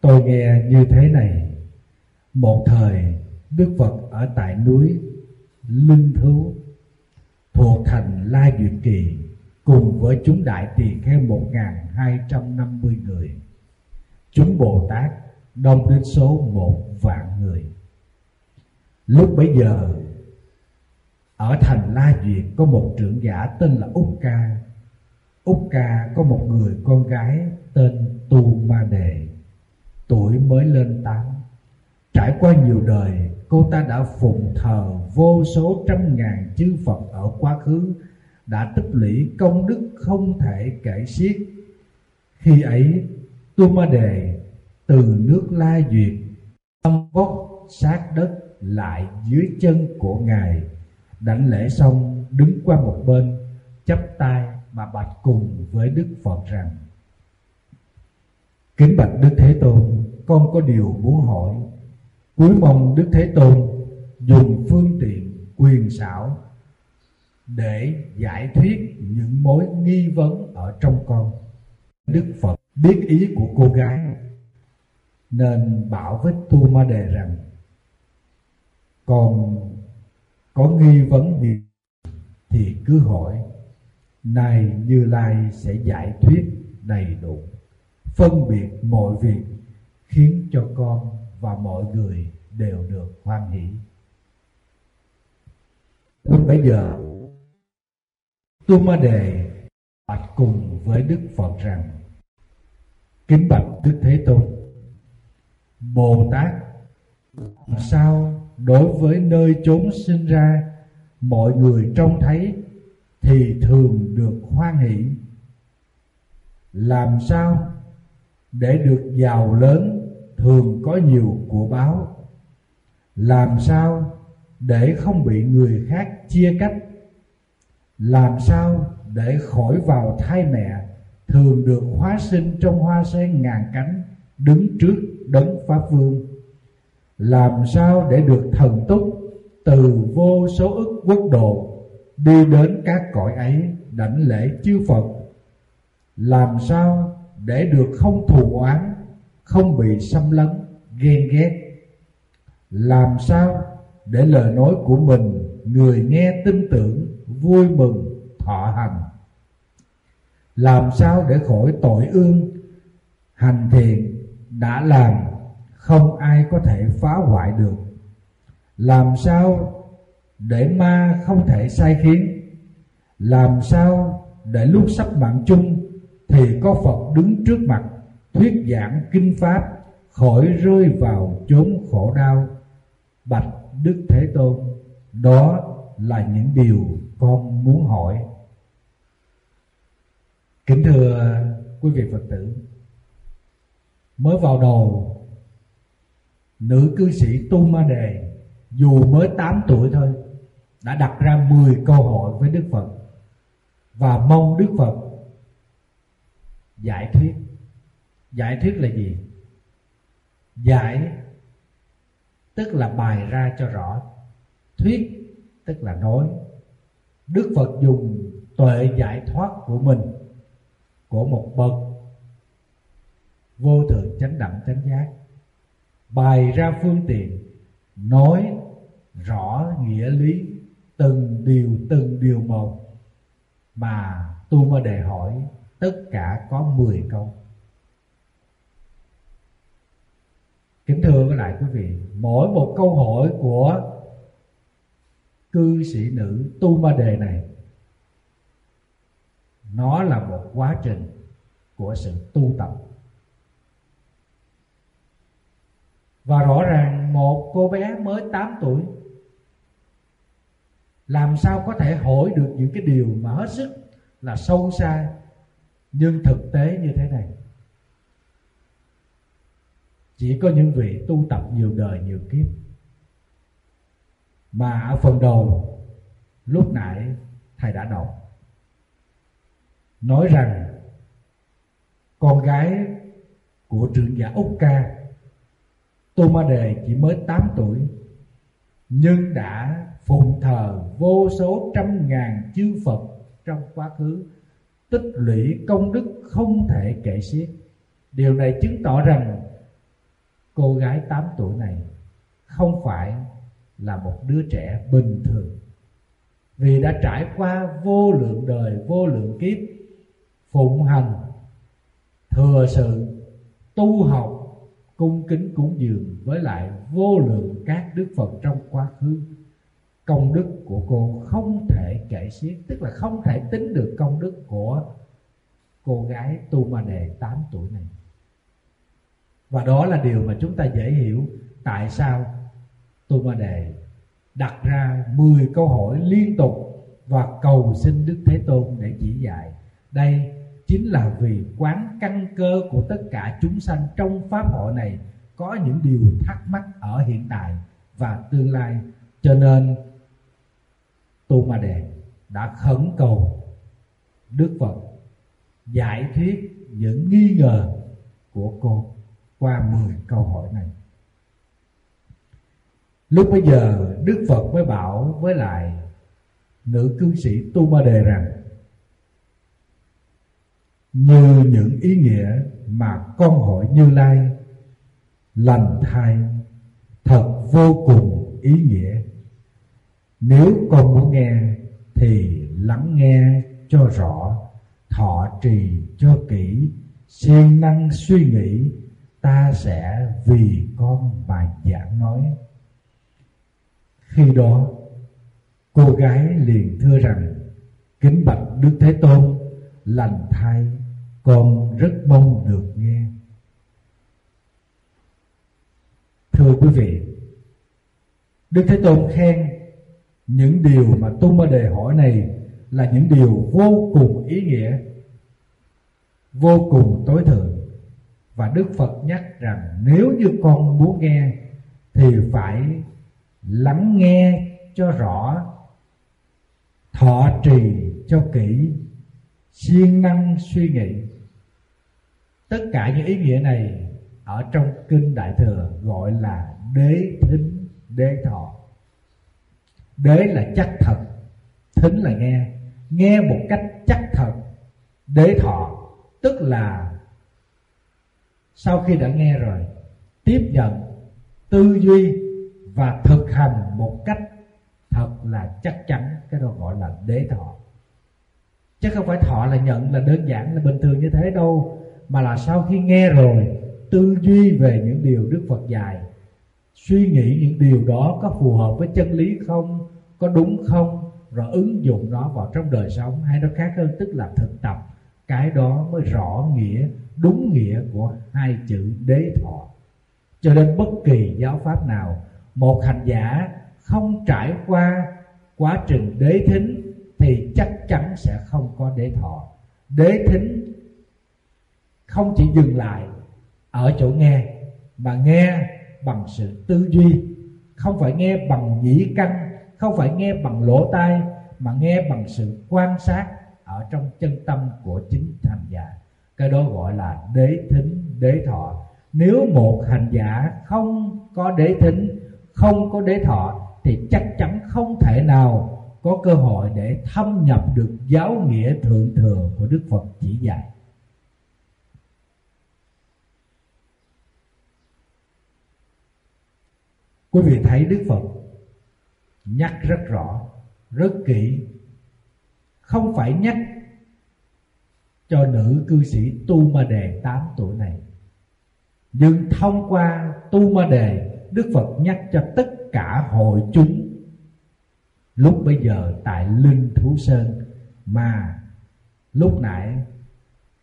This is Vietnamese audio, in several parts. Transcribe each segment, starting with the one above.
tôi nghe như thế này. Một thời, đức phật ở tại núi linh thú, thuộc thành la duyệt kỳ, cùng với chúng đại tỳ kheo một ngàn hai trăm năm mươi người. Chúng bồ tát đông đến số một vạn người. Lúc bấy giờ, ở thành la duyệt có một trưởng giả tên là úc ca. Úc ca có một người con gái tên tu ma đề tuổi mới lên tám trải qua nhiều đời, cô ta đã phụng thờ vô số trăm ngàn chư phật ở quá khứ, đã tích lũy công đức không thể kể xiết. Khi ấy tu ma đề từ nước la duyệt tâm vóc sát đất lại dưới chân của ngài, đảnh lễ xong, đứng qua một bên, chắp tay mà bạch cùng với đức phật rằng kính bạch đức thế tôn, con có điều muốn hỏi. Cuối mong đức thế tôn dùng phương tiện quyền xảo để giải thuyết những mối nghi vấn ở trong con. Đức phật biết ý của cô gái, nên bảo với tu ma đề rằng, còn có nghi vấn gì thì cứ hỏi. Này như lai sẽ giải thuyết đầy đủ phân biệt mọi việc, khiến cho con và mọi người đều được hoan hỷ. Lúc bấy giờ tu ma đề bạch cùng với đức phật rằng, kính bạch đức thế tôn, bồ tát sao đối với nơi chốn sinh ra mọi người trông thấy thì thường được hoan hỷ? Làm sao để được giàu lớn, thường có nhiều của báo. Làm sao để không bị người khác chia cách? Làm sao để khỏi vào thai mẹ, thường được hóa sinh trong hoa sen ngàn cánh, đứng trước đấng pháp vương? Làm sao để được thần túc từ vô số ức quốc độ, đi đến các cõi ấy đảnh lễ chư phật? Làm sao để được không thù oán, không bị xâm lấn, ghen ghét. Làm sao để lời nói của mình, người nghe tin tưởng, vui mừng, thọ hành làm sao để khỏi tội ương, hành thiện đã làm, không ai có thể phá hoại được? Làm sao để ma không thể sai khiến? Làm sao để lúc sắp mạng chung thì có phật đứng trước mặt, thuyết giảng kinh pháp, khỏi rơi vào chốn khổ đau. Bạch đức thế tôn, đó là những điều con muốn hỏi. Kính thưa quý vị phật tử, mới vào đầu, nữ cư sĩ tu ma đề, dù mới 8 tuổi thôi, đã đặt ra 10 câu hỏi với đức phật. Và mong đức phật giải thuyết. Giải thuyết là gì? Giải tức là bài ra cho rõ. Thuyết tức là nói. Đức phật dùng tuệ giải thoát của mình, của một bậc vô thượng chánh đẳng chánh giác. Bày ra phương tiện nói rõ nghĩa lý, từng điều từng điều một mà tu mơ đề hỏi tất cả có 10 câu. Kính thưa với lại quý vị, mỗi một câu hỏi của cư sĩ nữ tu ma đề này, nó là một quá trình của sự tu tập. Và rõ ràng một cô bé mới 8 tuổi, làm sao có thể hỏi được những cái điều mà hết sức là sâu xa nhưng thực tế như thế này. Chỉ có những vị tu tập nhiều đời nhiều kiếp, mà ở phần đầu, lúc nãy thầy đã đọc nói rằng, con gái của trưởng giả Úc Ca Tô Ma Đề chỉ mới 8 tuổi, nhưng đã phụng thờ vô số trăm ngàn chư Phật trong quá khứ tích lũy công đức không thể kể xiết. Điều này chứng tỏ rằng cô gái 8 tuổi này không phải là một đứa trẻ bình thường. Vì đã trải qua vô lượng đời, vô lượng kiếp, phụng hành, thừa sự, tu học, cung kính cúng dường với lại vô lượng các đức phật trong quá khứ công đức của cô không thể kể xiết, tức là không thể tính được công đức của cô gái tu ma đề 8 tuổi này. Và đó là điều mà chúng ta dễ hiểu tại sao tu ma đề đặt ra 10 câu hỏi liên tục và cầu xin đức thế tôn để chỉ dạy. Đây chính là vì quán căn cơ của tất cả chúng sanh trong pháp hội này có những điều thắc mắc ở hiện tại và tương lai. Cho nên tu ma đề đã khẩn cầu đức phật giải thuyết những nghi ngờ của cô qua 10 câu hỏi này. Lúc bây giờ, đức phật mới bảo với lại nữ cư sĩ tu ma đề rằng như những ý nghĩa mà con hỏi như lai lành thai thật vô cùng ý nghĩa nếu con muốn nghe, thì lắng nghe cho rõ, thọ trì cho kỹ, siêng năng suy nghĩ, ta sẽ vì con mà giảng nói. Khi đó, cô gái liền thưa rằng, kính bạch đức thế tôn, lành thai, con rất mong được nghe. Thưa quý vị, đức thế tôn khen những điều mà tu ma đề hỏi này là những điều vô cùng ý nghĩa, vô cùng tối thượng. Và đức phật nhắc rằng nếu như con muốn nghe thì phải lắng nghe cho rõ, thọ trì cho kỹ, siêng năng suy nghĩ. Tất cả những ý nghĩa này ở trong kinh đại thừa gọi là đế thính đế thọ đế là chắc thật, thính là nghe. Nghe một cách chắc thật, đế thọ, tức là sau khi đã nghe rồi, tiếp nhận, tư duy và thực hành một cách thật là chắc chắn, cái đó gọi là đế thọ. Chứ không phải thọ là nhận là đơn giản, là bình thường như thế đâu, mà là sau khi nghe rồi, tư duy về những điều đức phật dạy, suy nghĩ những điều đó có phù hợp với chân lý không? Có đúng không? Rồi ứng dụng nó vào trong đời sống hay nó khác hơn, tức là thực tập. Cái đó mới rõ nghĩa, đúng nghĩa của hai chữ đế thọ. Cho nên bất kỳ giáo pháp nào, một hành giả không trải qua quá trình đế thính thì chắc chắn sẽ không có đế thọ. Đế thính không chỉ dừng lại ở chỗ nghe, mà nghe bằng sự tư duy. Không phải nghe bằng nhĩ căn không phải nghe bằng lỗ tai, mà nghe bằng sự quan sát ở trong chân tâm của chính hành giả cái đó gọi là đế thính, đế thọ. Nếu một hành giả không có đế thính, không có đế thọ, thì chắc chắn không thể nào có cơ hội để thâm nhập được giáo nghĩa thượng thừa của đức phật chỉ dạy. Quý vị thấy đức phật nhắc rất rõ, rất kỹ. Không phải nhắc cho nữ cư sĩ tu ma đề 8 tuổi này, nhưng thông qua tu ma đề, đức phật nhắc cho tất cả hội chúng. Lúc bây giờ tại linh thú sơn mà lúc nãy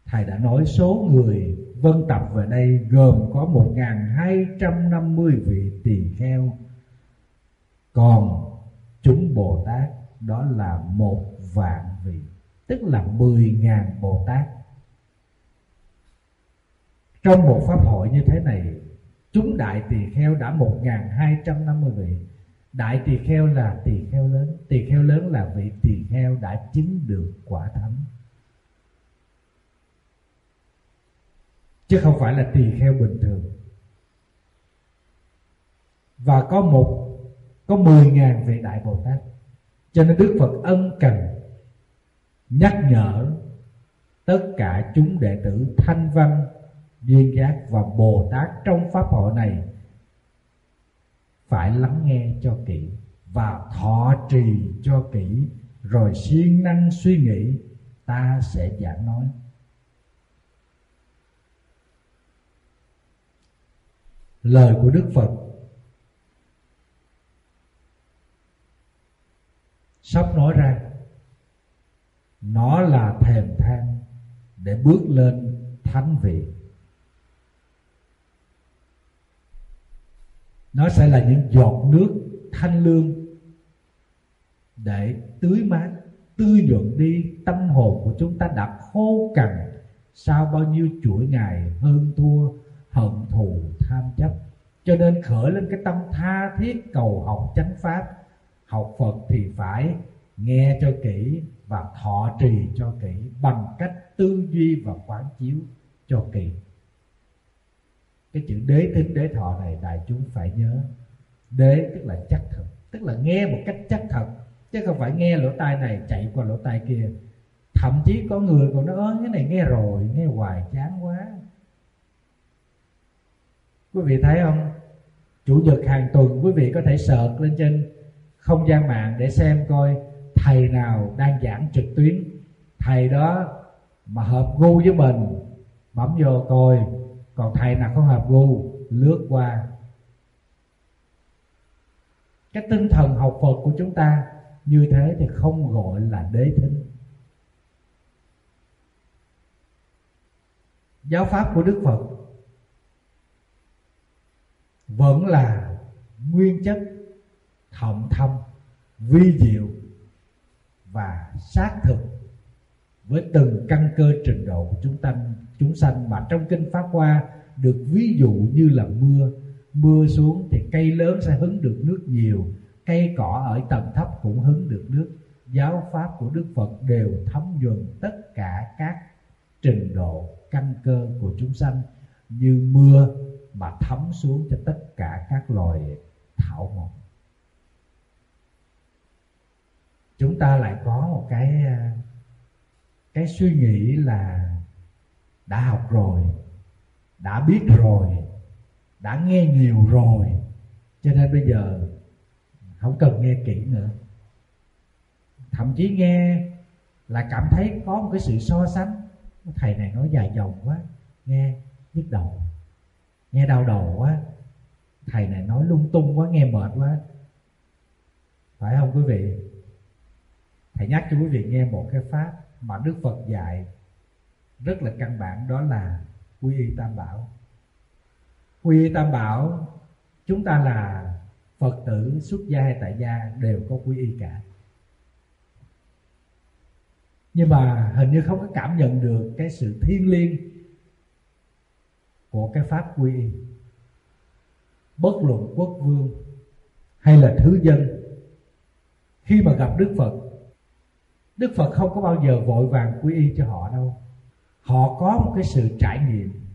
thầy đã nói số người vân tập về đây gồm có 1.250 vị tỳ kheo. Còn chúng Bồ Tát, đó là một vạn vị, tức là 10.000 Bồ Tát. Trong một pháp hội như thế này, chúng đại tỳ kheo đã 1.250 vị. Đại tỳ kheo là tỳ kheo lớn, tỳ kheo lớn là vị tỳ kheo đã chứng được quả thánh. Chứ không phải là tỳ kheo bình thường. Và có một có mười ngàn vị đại bồ tát. Cho nên đức phật ân cần nhắc nhở tất cả chúng đệ tử thanh văn duyên giác và bồ tát trong pháp hội này phải lắng nghe cho kỹ và thọ trì cho kỹ. Rồi siêng năng suy nghĩ, ta sẽ giảng nói. Lời của đức phật sắp nói ra. Nó là thèm than để bước lên thánh vị. Nó sẽ là những giọt nước thanh lương để tưới mát tươi nhuận đi tâm hồn của chúng ta đã khô cằn sau bao nhiêu chuỗi ngày hơn thua, hận thù, tham chấp. Cho nên khởi lên cái tâm tha thiết cầu học chánh pháp học phật thì phải nghe cho kỹ và thọ trì cho kỹ bằng cách tư duy và quán chiếu cho kỹ. Cái chữ đế thính đế thọ này đại chúng phải nhớ. Đế tức là chắc thật, tức là nghe một cách chắc thật, chứ không phải nghe lỗ tai này chạy qua lỗ tai kia. Thậm chí có người còn nói cái này nghe rồi, nghe hoài chán quá. Quý vị thấy không? Chủ nhật hàng tuần, quý vị có thể sợt lên trên không gian mạng để xem coi thầy nào đang giảng trực tuyến. Thầy đó mà hợp gu với mình, bấm vô coi, còn thầy nào không hợp gu, lướt qua. Cái tinh thần học phật của chúng ta như thế thì không gọi là đế thính. Giáo pháp của đức phật vẫn là nguyên chất hồng thâm vi diệu và xác thực với từng căn cơ trình độ của chúng ta, chúng sanh. Mà trong kinh pháp hoa được ví dụ như là mưa. Mưa xuống thì cây lớn sẽ hứng được nước nhiều, cây cỏ ở tầng thấp cũng hứng được nước. Giáo pháp của đức phật đều thấm nhuần tất cả các trình độ, căn cơ của chúng sanh, như mưa mà thấm xuống cho tất cả các loài thảo mộc. Chúng ta lại có một cái ờ, cái suy nghĩ là đã học rồi, đã biết rồi, đã nghe nhiều rồi. Cho nên bây giờ không cần nghe kỹ nữa. Thậm chí nghe là cảm thấy có một cái sự so sánh. Thầy này nói dài dòng quá, nghe nhức đầu, nghe đau đầu quá. Thầy này nói lung tung quá, nghe mệt quá. Phải không quý vị? Thầy nhắc cho quý vị nghe một cái pháp mà đức phật dạy rất là căn bản, đó là quy y tam bảo. Quy y tam bảo, chúng ta là phật tử xuất gia hay tại gia đều có quy y cả. Nhưng mà hình như không có cảm nhận được cái sự thiêng liêng của cái pháp quy y. Bất luận quốc vương hay là thứ dân, khi mà gặp đức phật đức phật không có bao giờ vội vàng quy y cho họ đâu. Họ có một cái sự trải nghiệm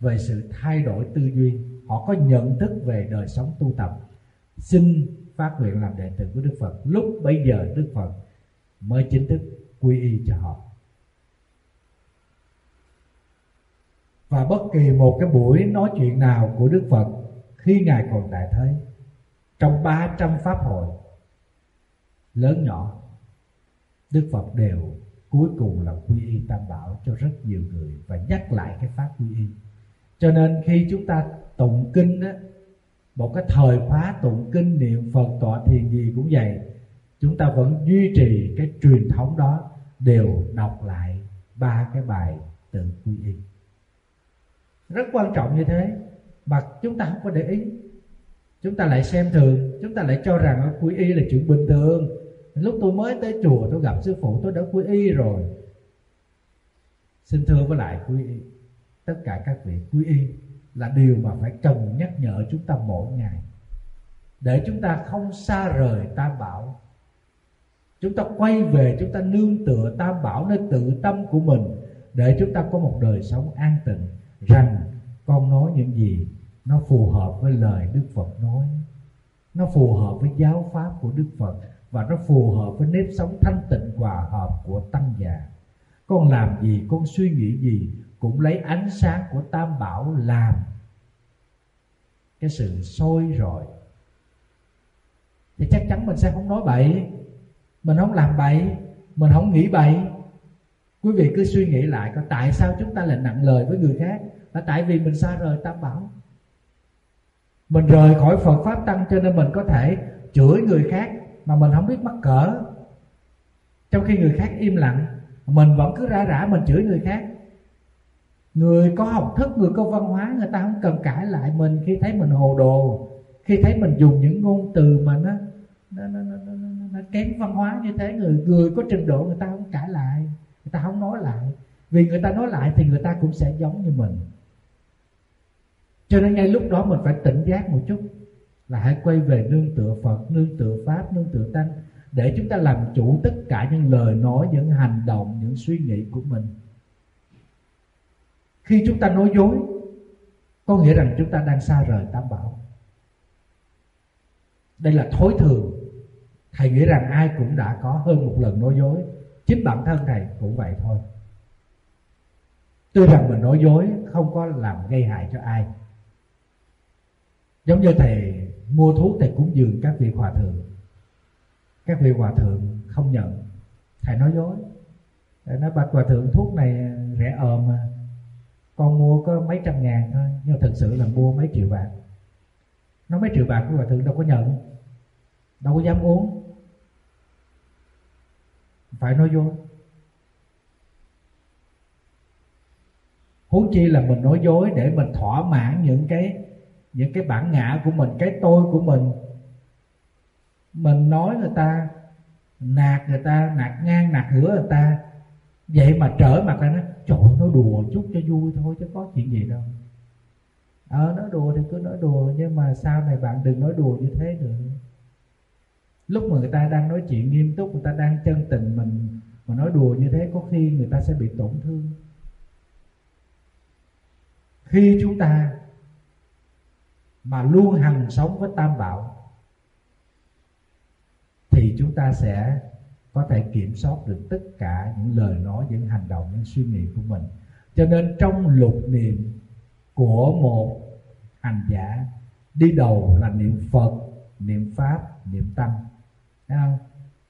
về sự thay đổi tư duy. Họ có nhận thức về đời sống tu tập. Xin phát nguyện làm đệ tử của đức phật. Lúc bây giờ đức phật mới chính thức quy y cho họ. Và bất kỳ một cái buổi nói chuyện nào của đức phật khi ngài còn tại thế, trong 300 pháp hội, lớn nhỏ đức phật đều cuối cùng là quy y tam bảo cho rất nhiều người và nhắc lại cái pháp quy y. Cho nên khi chúng ta tụng kinh đó một cái thời khóa tụng kinh niệm phật tọa thiền gì cũng vậy, chúng ta vẫn duy trì cái truyền thống đó đều đọc lại ba cái bài tự quy y. Rất quan trọng như thế, mà chúng ta không có để ý. Chúng ta lại xem thường, chúng ta lại cho rằng quy y là chuyện bình thường lúc tôi mới tới chùa, tôi gặp sư phụ tôi đã quy y rồi. Xin thưa với lại quy y, tất cả các vị quy y là điều mà phải cần nhắc nhở chúng ta mỗi ngày. Để chúng ta không xa rời tam bảo. Chúng ta quay về, chúng ta nương tựa tam bảo nơi tự tâm của mình, để chúng ta có một đời sống an tịnh rằng con nói những gì nó phù hợp với lời đức phật nói. Nó phù hợp với giáo pháp của đức phật và nó phù hợp với nếp sống thanh tịnh hòa hợp của tăng già. Con làm gì, con suy nghĩ gì cũng lấy ánh sáng của tam bảo làm cái sự sôi rồi. Thì chắc chắn mình sẽ không nói bậy. Mình không làm bậy, mình không nghĩ bậy. Quý vị cứ suy nghĩ lại có tại sao chúng ta lại nặng lời với người khác là tại vì mình xa rời tam bảo. Mình rời khỏi phật pháp tăng cho nên mình có thể chửi người khác mà mình không biết mắc cỡ. Trong khi người khác im lặng mình vẫn cứ rã rã mình chửi người khác. Người có học thức người có văn hóa người ta không cần cãi lại mình khi thấy mình hồ đồ khi thấy mình dùng những ngôn từ mà nó nó, nó, nó, nó, nó kém văn hóa như thế. Người người có trình độ người ta không cãi lại người ta không nói lại. Vì người ta nói lại thì người ta cũng sẽ giống như mình. Cho nên ngay lúc đó mình phải tỉnh giác một chút là hãy quay về nương tựa phật, nương tựa pháp, nương tựa tăng, để chúng ta làm chủ tất cả những lời nói, những hành động, những suy nghĩ của mình. Khi chúng ta nói dối, có nghĩa rằng chúng ta đang xa rời tam bảo. Đây là thối thường. Thầy nghĩ rằng ai cũng đã có hơn một lần nói dối. Chính bản thân thầy cũng vậy thôi. Tuy rằng mình nói dối không có làm gây hại cho ai. Giống như thầy mua thuốc để cúng dường các vị hòa thượng. Các vị hòa thượng không nhận. Thầy nói dối. Thầy nói, bạch hòa thượng, thuốc này rẻ ờm mà. Con mua có mấy trăm ngàn thôi, nhưng mà sự là mua mấy triệu bạc. Nó mấy triệu bạc của hòa thượng đâu có nhận. Đâu có dám uống. Phải nói dối. Huống chi là mình nói dối để mình thỏa mãn những cái những cái bản ngã của mình, cái tôi của mình. Mình nói người ta, nạt người ta, nạt ngang, nạt ngửa người ta. Vậy mà trở mặt ra nó trời nó đùa chút cho vui thôi chứ có chuyện gì đâu. Ờ nói đùa thì cứ nói đùa, nhưng mà sau này bạn đừng nói đùa như thế nữa. Lúc mà người ta đang nói chuyện nghiêm túc, người ta đang chân tình mình, mà nói đùa như thế, có khi người ta sẽ bị tổn thương. Khi chúng ta mà luôn hành sống với tam bảo, thì chúng ta sẽ có thể kiểm soát được tất cả những lời nói, những hành động, những suy nghĩ của mình. Cho nên trong lục niệm của một hành giả, đi đầu là niệm phật, niệm pháp, niệm tăng Thấy không?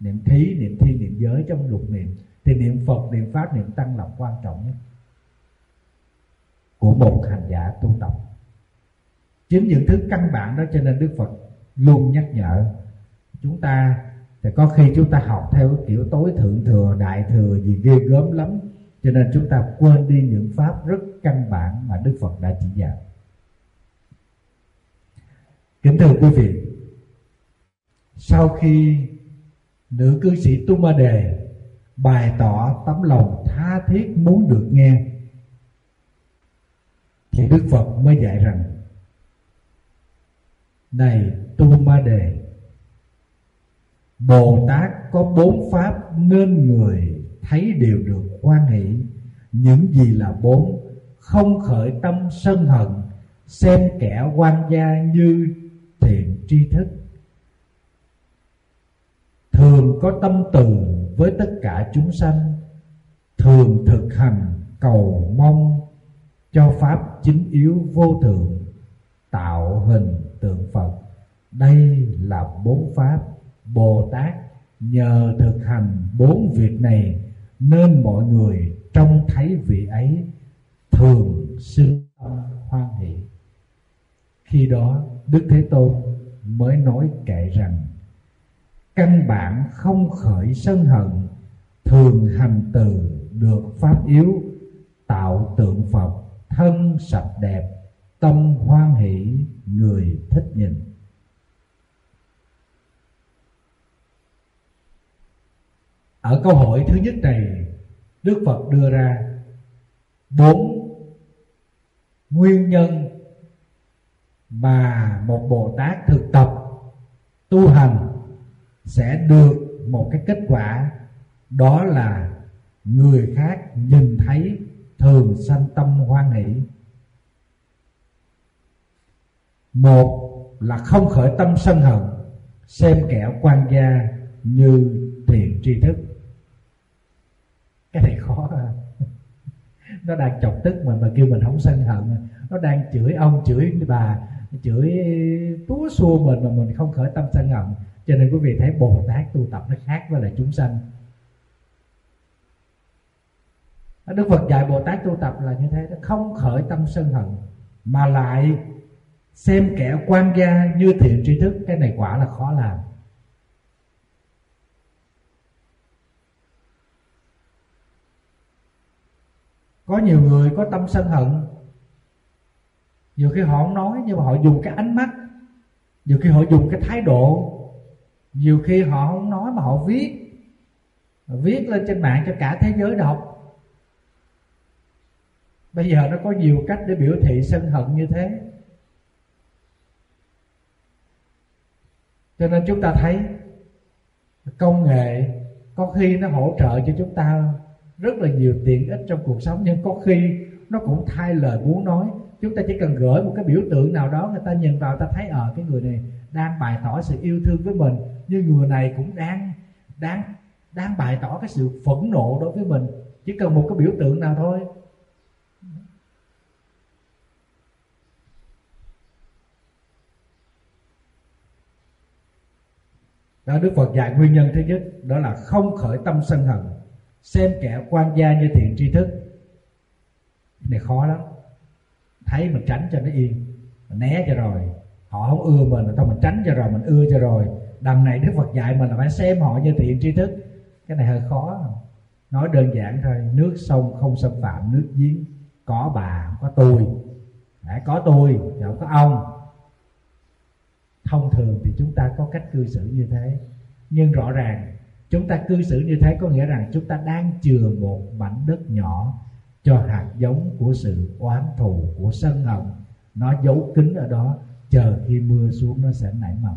Niệm thí, niệm thi, niệm giới trong lục niệm. Thì niệm phật, niệm pháp, niệm tăng là quan trọng nhất của một hành giả tu tập chính những thứ căn bản đó cho nên đức phật luôn nhắc nhở. Chúng ta thì có khi chúng ta học theo kiểu tối thượng thừa, đại thừa gì ghê gớm lắm. Cho nên chúng ta quên đi những pháp rất căn bản mà đức phật đã chỉ dạy. Kính thưa quý vị, sau khi nữ cư sĩ tu ma đề bày tỏ tấm lòng tha thiết muốn được nghe, thì đức phật mới dạy rằng này, tu ma đề, bồ tát có bốn pháp nên người thấy đều được quan hỷ. Những gì là bốn, không khởi tâm sân hận, xem kẻ quan gia như thiện tri thức. Thường có tâm từ với tất cả chúng sanh, thường thực hành cầu mong cho pháp chính yếu vô thượng, tạo hình tượng phật. Đây là bốn pháp bồ tát nhờ thực hành bốn việc này, nên mọi người trông thấy vị ấy thường sinh tâm hoan hỷ. Khi đó, đức thế tôn mới nói kệ rằng, căn bản không khởi sân hận, thường hành từ được pháp yếu, tạo tượng phật thân sạch đẹp tâm hoan hỷ người thích nhìn. Ở câu hỏi thứ nhất này, đức phật đưa ra bốn nguyên nhân mà một bồ tát thực tập tu hành sẽ được một cái kết quả, đó là người khác nhìn thấy thường sanh tâm hoan hỷ một là không khởi tâm sân hận, xem kẻ quan gia như thiền tri thức. Cái này khó à nó đang chọc tức mình mà kêu mình không sân hận. Nó đang chửi ông, chửi bà, chửi túa xua mình mà mình không khởi tâm sân hận. Cho nên quý vị thấy bồ tát tu tập nó khác với lại chúng sanh. Đức Phật dạy Bồ Tát tu tập là như thế Không khởi tâm sân hận, Mà lại xem kẻ quan gia như thiện tri thức, Cái này quả là khó làm. Có nhiều người có tâm sân hận. Nhiều khi họ không nói, Nhưng mà họ dùng cái ánh mắt. Nhiều khi họ dùng cái thái độ. Nhiều khi họ không nói mà họ viết. Viết lên trên mạng cho cả thế giới đọc. Bây giờ nó có nhiều cách để biểu thị sân hận như thế. Cho nên chúng ta thấy công nghệ có khi nó hỗ trợ cho chúng ta rất là nhiều tiện ích trong cuộc sống nhưng có khi nó cũng thay lời muốn nói. Chúng ta chỉ cần gửi một cái biểu tượng nào đó người ta nhìn vào ta thấy ở à, cái người này đang bày tỏ sự yêu thương với mình nhưng người này cũng đang đang đang bày tỏ cái sự phẫn nộ đối với mình. Chỉ cần một cái biểu tượng nào thôi đó, đức phật dạy nguyên nhân thứ nhất, đó là không khởi tâm sân hận. Xem kẻ quan gia như thiện tri thức. Này, khó lắm. Thấy mình tránh cho nó yên, mình né cho rồi. Họ không ưa mình thôi, mình tránh cho rồi, mình ưa cho rồi. Đằng này đức phật dạy mình là phải xem họ như thiện tri thức. Cái này hơi khó. Nói đơn giản thôi, nước sông không xâm phạm nước giếng. Có bà không có tôi. Đã có tôi thì không có ông thông thường thì chúng ta có cách cư xử như thế. Nhưng rõ ràng, chúng ta cư xử như thế có nghĩa rằng chúng ta đang chừa một mảnh đất nhỏ cho hạt giống của sự oán thù của sân hận. Nó giấu kín ở đó, chờ khi mưa xuống nó sẽ nảy mầm.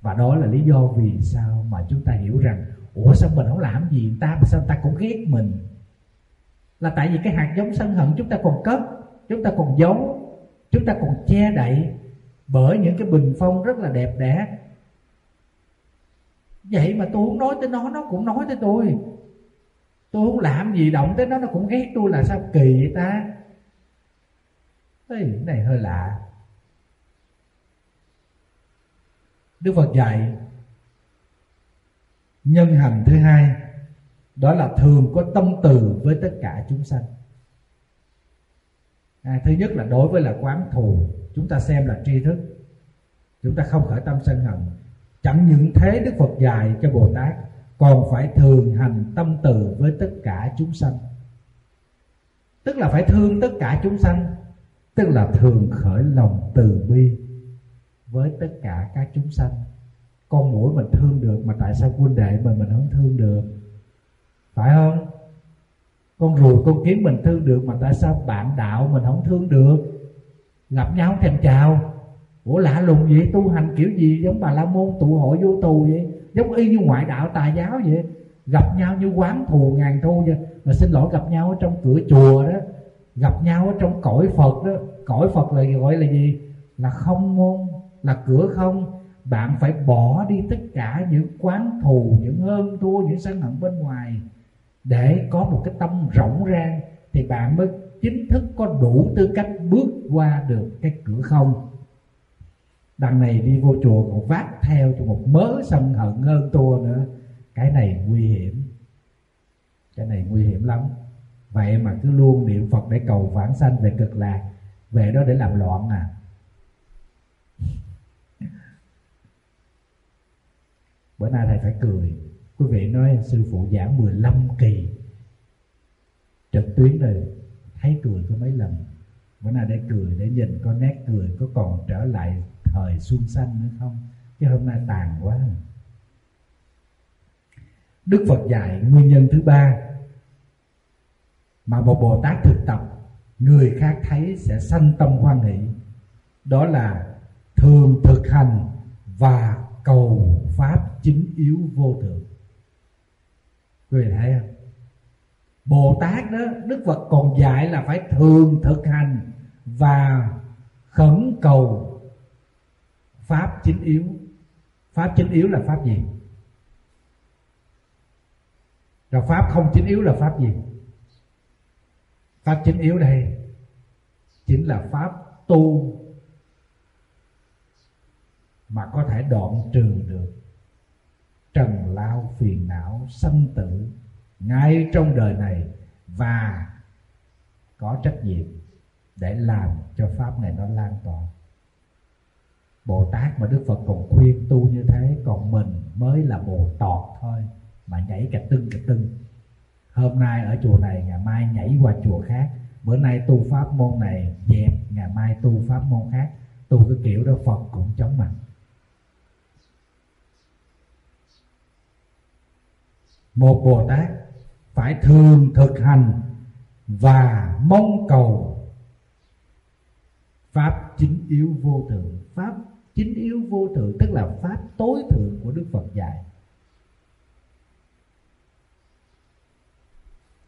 Và đó là lý do vì sao mà chúng ta hiểu rằng, ủa, sao mình không làm gì người ta? Mà sao người ta cũng ghét mình? Là tại vì cái hạt giống sân hận chúng ta còn cất, chúng ta còn giấu, chúng ta còn che đậy bởi những cái bình phong rất là đẹp đẽ. Vậy mà tôi không nói tới nó nó cũng nói tới tôi. Tôi không làm gì động tới nó nó cũng ghét tôi là sao kỳ vậy ta? Ê, cái này hơi lạ. Đức Phật dạy Nhân hành thứ hai Đó là thường có tâm từ với tất cả chúng sanh. À, Thứ nhất là đối với là quán thù chúng ta xem là tri thức. Chúng ta không khởi tâm sân hận. Chẳng những thế đức phật dạy cho bồ tát, còn phải thường hành tâm từ với tất cả chúng sanh. Tức là phải thương tất cả chúng sanh, tức là thường khởi lòng từ bi với tất cả các chúng sanh. Con mũi mình thương được mà tại sao huynh đệ mình mình không thương được? Phải không? Con ruồi con kiến mình thương được mà tại sao bạn đạo mình không thương được? Gặp nhau thèm chào. Ủa, lạ lùng vậy? Tu hành kiểu gì giống bà la môn, tụ hội vô tù vậy? Giống y như ngoại đạo, tà giáo vậy? Gặp nhau như quán thù ngàn thu vậy? Mà xin lỗi, gặp nhau ở trong cửa chùa đó. Gặp nhau ở trong cõi phật đó. Cõi phật là gọi là gì? Là không môn, là cửa không. Bạn phải bỏ đi tất cả những quán thù, những hơn thua, những sân hận bên ngoài. Để có một cái tâm rộng rang thì bạn mới chính thức có đủ tư cách bước qua được cái cửa không? Đằng này đi vô chùa còn vác theo cho một mớ sân hận hơn tua nữa. Cái này nguy hiểm. Cái này nguy hiểm lắm. Vậy mà cứ luôn niệm phật để cầu vãng sanh về cực lạc, về đó để làm loạn à. Bữa nay thầy phải cười. Quý vị nói sư phụ giảng 15 kỳ. Trực tuyến rồi thấy cười có mấy lần. Bữa nào để cười để nhìn có nét cười, có còn trở lại thời xuân xanh nữa không? Chứ hôm nay tàn quá. Đức phật dạy nguyên nhân thứ ba, mà một bồ tát thực tập, người khác thấy sẽ sanh tâm hoan hỷ. Đó là thường thực hành và cầu pháp chính yếu vô thượng. Quý vị thấy không? Bồ tát đó, đức phật còn dạy là phải thường thực hành và khẩn cầu pháp chính yếu. Pháp chính yếu là pháp gì? Rồi pháp không chính yếu là pháp gì? Pháp chính yếu đây chính là pháp tu mà có thể đoạn trừ được trần lao phiền não sanh tử ngay trong đời này và có trách nhiệm để làm cho pháp này nó lan tỏa. Bồ tát mà đức phật còn khuyên tu như thế, còn mình mới là bồ tọt thôi, mà nhảy cả tưng cả tưng. Hôm nay ở chùa này, ngày mai nhảy qua chùa khác. Bữa nay tu pháp môn này dẹp, ngày mai tu pháp môn khác. Tu cái kiểu đó phật cũng chống mặt. Một bồ tát phải thường thực hành và mong cầu pháp chính yếu vô thượng. Pháp chính yếu vô thượng tức là pháp tối thượng của đức phật dạy.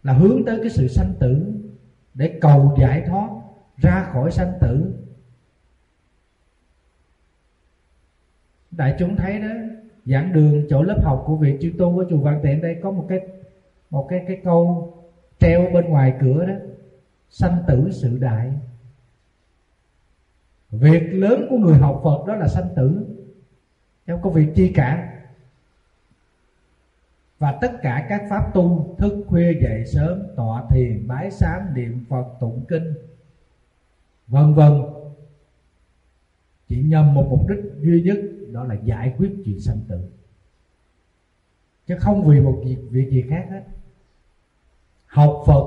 Là hướng tới cái sự sanh tử để cầu giải thoát ra khỏi sanh tử. Đại chúng thấy đó, giảng đường, chỗ lớp học của viện chư tôn của chùa Văn Tiện đây có một cái một cái cái câu treo bên ngoài cửa đó sanh tử sự đại. Việc lớn của người học Phật đó là sanh tử. Không có việc chi cả. Và tất cả các pháp tu thức khuya dậy sớm tọa thiền bái sám niệm phật tụng kinh vân vân. Chỉ nhằm một mục đích duy nhất đó là giải quyết chuyện sanh tử. Chứ không vì một việc, việc gì khác hết học phật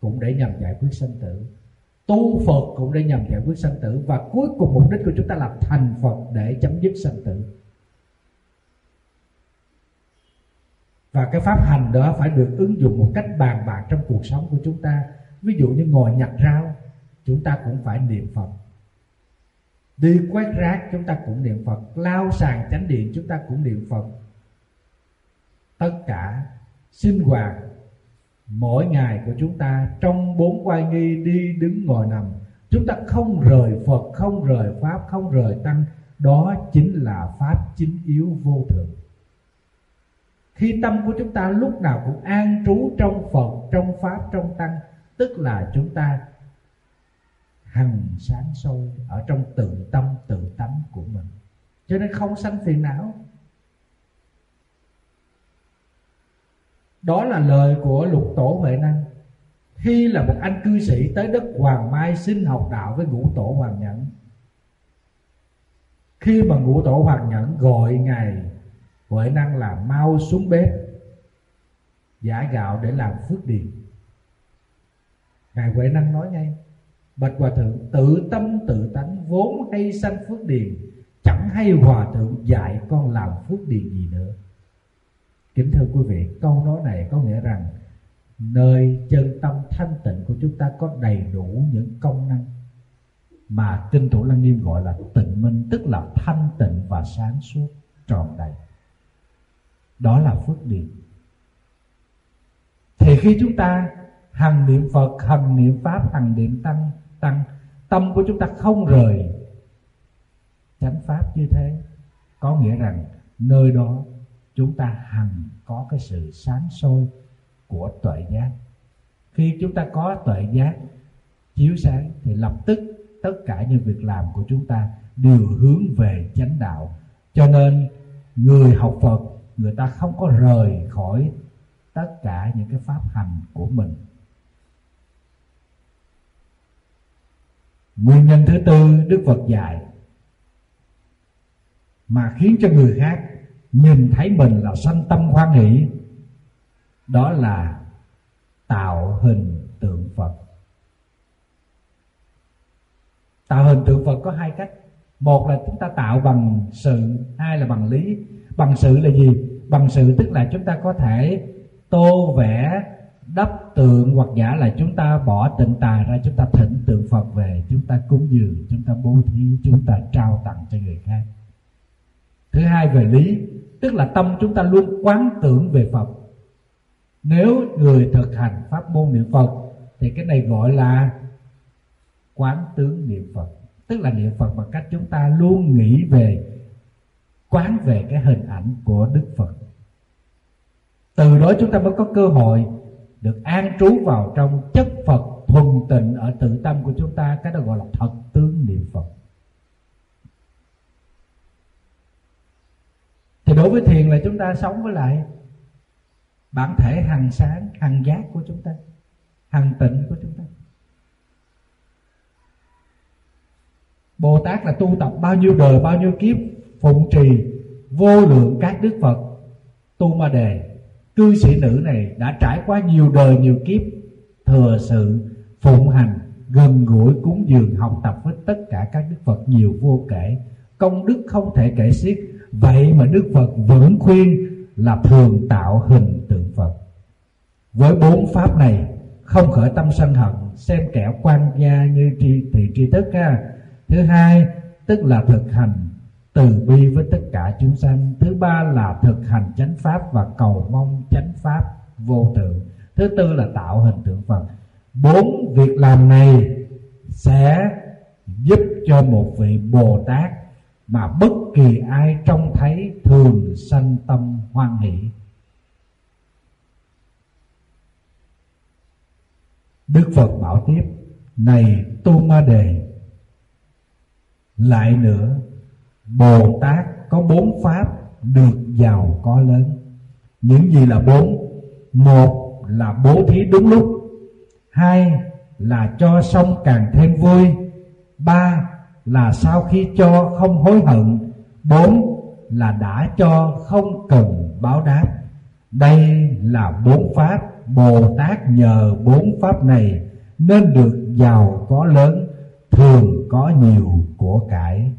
cũng để nhằm giải quyết sanh tử. Tu phật cũng để nhằm giải quyết sanh tử. Và cuối cùng mục đích của chúng ta là thành phật để chấm dứt sanh tử. Và cái pháp hành đó phải được ứng dụng một cách bàn bạc trong cuộc sống của chúng ta. Ví dụ như ngồi nhặt rau, chúng ta cũng phải niệm phật. Đi quét rác, chúng ta cũng niệm phật. Lao sàn chánh điện, chúng ta cũng niệm phật. Tất cả sinh hoạt mỗi ngày của chúng ta, trong bốn quay nghi đi đứng ngồi nằm, chúng ta không rời phật, không rời pháp, không rời tăng. Đó chính là pháp chính yếu vô thượng. Khi tâm của chúng ta lúc nào cũng an trú trong phật, trong pháp, trong tăng, tức là chúng ta hằng sáng sâu ở trong tự tâm, tự tánh của mình. Cho nên không sanh phiền não. Đó là lời của lục tổ huệ năng. Khi là một anh cư sĩ tới đất hoàng mai xin học đạo với ngũ tổ hoàng nhẫn. Khi mà ngũ tổ hoàng nhẫn gọi ngài huệ năng là mau xuống bếp, giả gạo để làm phước điền. Ngài huệ năng nói ngay, bạch hòa thượng, tự tâm tự tánh vốn hay sanh phước điền, chẳng hay hòa thượng dạy con làm phước điền gì nữa kính thưa quý vị, câu nói này có nghĩa rằng nơi chân tâm thanh tịnh của chúng ta có đầy đủ những công năng mà kinh thủ lăng nghiêm gọi là tịnh minh, tức là thanh tịnh và sáng suốt, tròn đầy. Đó là phước điền thì khi chúng ta hằng niệm phật hằng niệm pháp hằng niệm tăng tăng, tâm của chúng ta không rời chánh pháp như thế, có nghĩa rằng nơi đó chúng ta hằng có cái sự sáng sôi của tuệ giác. Khi chúng ta có tuệ giác chiếu sáng thì lập tức tất cả những việc làm của chúng ta đều hướng về chánh đạo. Cho nên người học phật, người ta không có rời khỏi tất cả những cái pháp hành của mình. Nguyên nhân thứ tư đức phật dạy mà khiến cho người khác nhìn thấy mình là sanh tâm hoan hỷ, đó là tạo hình tượng phật. Tạo hình tượng phật có hai cách. Một là chúng ta tạo bằng sự, hai là bằng lý. Bằng sự là gì? Bằng sự tức là chúng ta có thể tô vẽ đắp tượng hoặc giả là chúng ta bỏ tịnh tài ra, chúng ta thỉnh tượng phật về, chúng ta cúng dường, chúng ta bố thí, chúng ta trao tặng cho người khác thứ hai về lý, tức là tâm chúng ta luôn quán tưởng về phật. Nếu người thực hành pháp môn niệm phật, thì cái này gọi là quán tướng niệm phật. Tức là niệm phật bằng cách chúng ta luôn nghĩ về, quán về cái hình ảnh của đức phật. Từ đó chúng ta mới có cơ hội được an trú vào trong chất Phật thuần tịnh ở tự tâm của chúng ta, cái đó gọi là thật tướng niệm Phật. Thì đối với thiền là chúng ta sống với lại bản thể hằng sáng, hằng giác của chúng ta, hằng tịnh của chúng ta. Bồ Tát là tu tập bao nhiêu đời, bao nhiêu kiếp, phụng trì vô lượng các đức Phật, tu ma đề. Cư sĩ nữ này đã trải qua nhiều đời, nhiều kiếp, thừa sự, phụng hành, gần gũi, cúng dường, học tập với tất cả các đức Phật nhiều vô kể. Công đức không thể kể xiết vậy mà Đức Phật vẫn khuyên là thường tạo hình tượng Phật. Với bốn pháp này, không khởi tâm sân hận, xem kẻ quan gia như tri thị tri thức ha. Thứ hai, tức là thực hành, từ bi với tất cả chúng sanh. Thứ ba là thực hành chánh pháp và cầu mong chánh pháp vô tượng thứ tư là tạo hình tượng phật. Bốn việc làm này sẽ giúp cho một vị bồ tát mà bất kỳ ai trông thấy thường sanh tâm hoan hỷ. Đức phật bảo tiếp, này tu ma đề, lại nữa, bồ tát có bốn pháp được giàu có lớn. Những gì là bốn? Một là bố thí đúng lúc. Hai là cho xong càng thêm vui. Ba là sau khi cho không hối hận, bốn là đã cho không cần báo đáp. Đây là bốn pháp, bồ tát nhờ bốn pháp này nên được giàu có lớn, thường có nhiều của cải.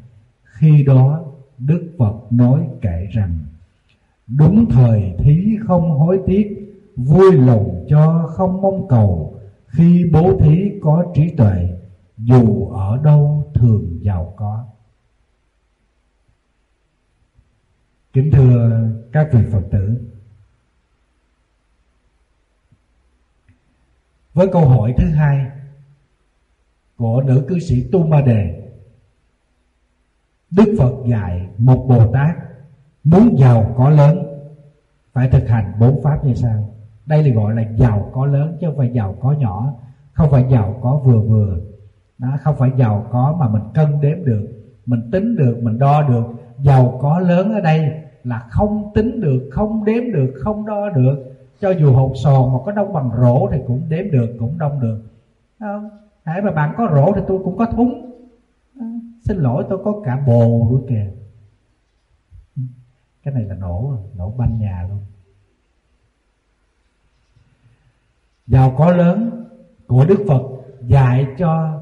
Khi đó, đức phật nói kể rằng, đúng thời thí không hối tiếc, vui lòng cho không mong cầu, khi bố thí có trí tuệ dù ở đâu thường giàu có. Kính thưa các vị phật tử, với câu hỏi thứ hai của nữ cư sĩ tu ma đề, đức phật dạy một bồ tát muốn giàu có lớn, phải thực hành bốn pháp như sau. Đây là gọi là giàu có lớn chứ không phải giàu có nhỏ, không phải giàu có vừa vừa đó, không phải giàu có mà mình cân đếm được mình tính được mình đo được. Giàu có lớn ở đây là không tính được không đếm được không đo được. Cho dù hột sòn mà có đông bằng rổ thì cũng đếm được cũng đông được. Không? Hãy mà bạn có rổ thì tôi cũng có thúng. À, xin lỗi tôi có cả bồ nữa kìa. Cái này là nổ nổ banh nhà luôn. Giàu có lớn của đức phật dạy cho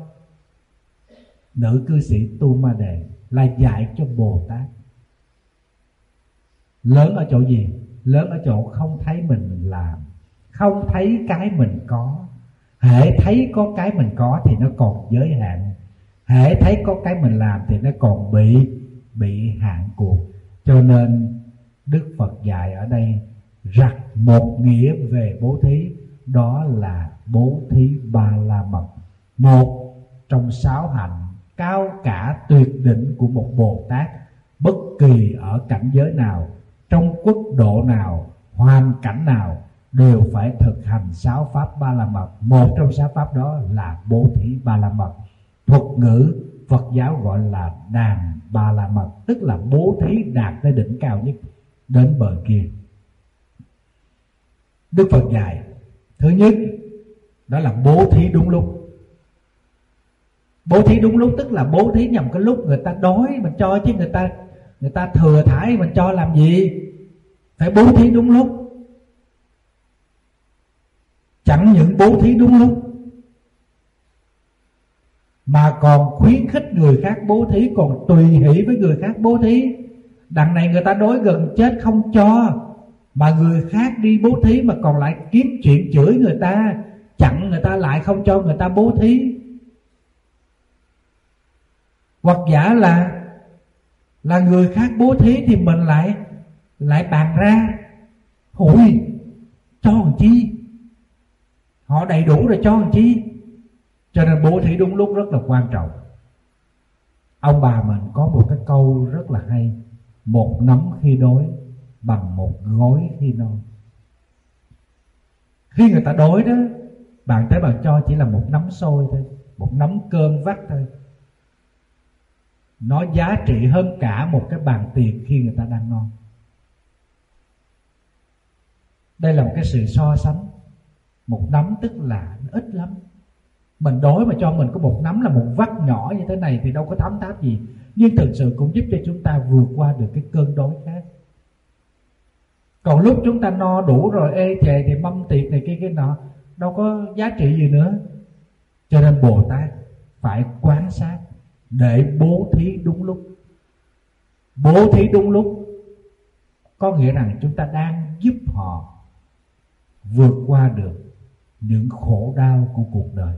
nữ cư sĩ tu ma đề là dạy cho bồ tát. Lớn ở chỗ gì? Lớn ở chỗ không thấy mình làm, không thấy cái mình có. Hễ thấy có cái mình có thì nó còn giới hạn. Hễ thấy có cái mình làm thì nó còn bị bị hạn cuộc. Cho nên đức phật dạy ở đây rặt một nghĩa về bố thí, đó là bố thí ba la mật. Một trong sáu hạnh cao cả tuyệt đỉnh của một bồ tát, bất kỳ ở cảnh giới nào, trong quốc độ nào, hoàn cảnh nào, đều phải thực hành sáu pháp ba la mật. Một trong sáu pháp đó là bố thí ba la mật. Thuật ngữ phật giáo gọi là đàn ba la mật, tức là bố thí đạt tới đỉnh cao nhất, đến bờ kia. Đức phật dạy, thứ nhất, đó là bố thí đúng lúc bố thí đúng lúc, tức là bố thí nhằm cái lúc người ta đói, mình cho chứ người ta người ta thừa thải, mình cho làm gì? Phải bố thí đúng lúc. Chẳng những bố thí đúng lúc, mà còn khuyến khích người khác bố thí, còn tùy hỷ với người khác bố thí. Đằng này người ta đối gần chết không cho, mà người khác đi bố thí mà còn lại kiếm chuyện chửi người ta, chặn người ta lại không cho người ta bố thí hoặc giả là là người khác bố thí thì mình lại lại bàn ra, hủi, cho làm chi? Họ đầy đủ rồi cho làm chi? Cho nên bố thí đúng lúc rất là quan trọng. Ông bà mình có một cái câu rất là hay, một nắm khi đói bằng một gói khi no. Khi người ta đói đó, bạn tới bạn cho chỉ là một nắm xôi thôi, một nắm cơm vắt thôi nó giá trị hơn cả một cái bàn tiền khi người ta đang ngon đây là một cái sự so sánh, một nắm tức là ít lắm. Mình đói mà cho mình có một nắm là một vắt nhỏ như thế này thì đâu có thấm tháp gì. Nhưng thực sự cũng giúp cho chúng ta vượt qua được cái cơn đói khác còn lúc chúng ta no đủ rồi, ê chề thì mâm tiệc này kia cái nọ, đâu có giá trị gì nữa. Cho nên bồ tát phải quan sát để bố thí đúng lúc. Bố thí đúng lúc, có nghĩa rằng chúng ta đang giúp họ vượt qua được những khổ đau của cuộc đời.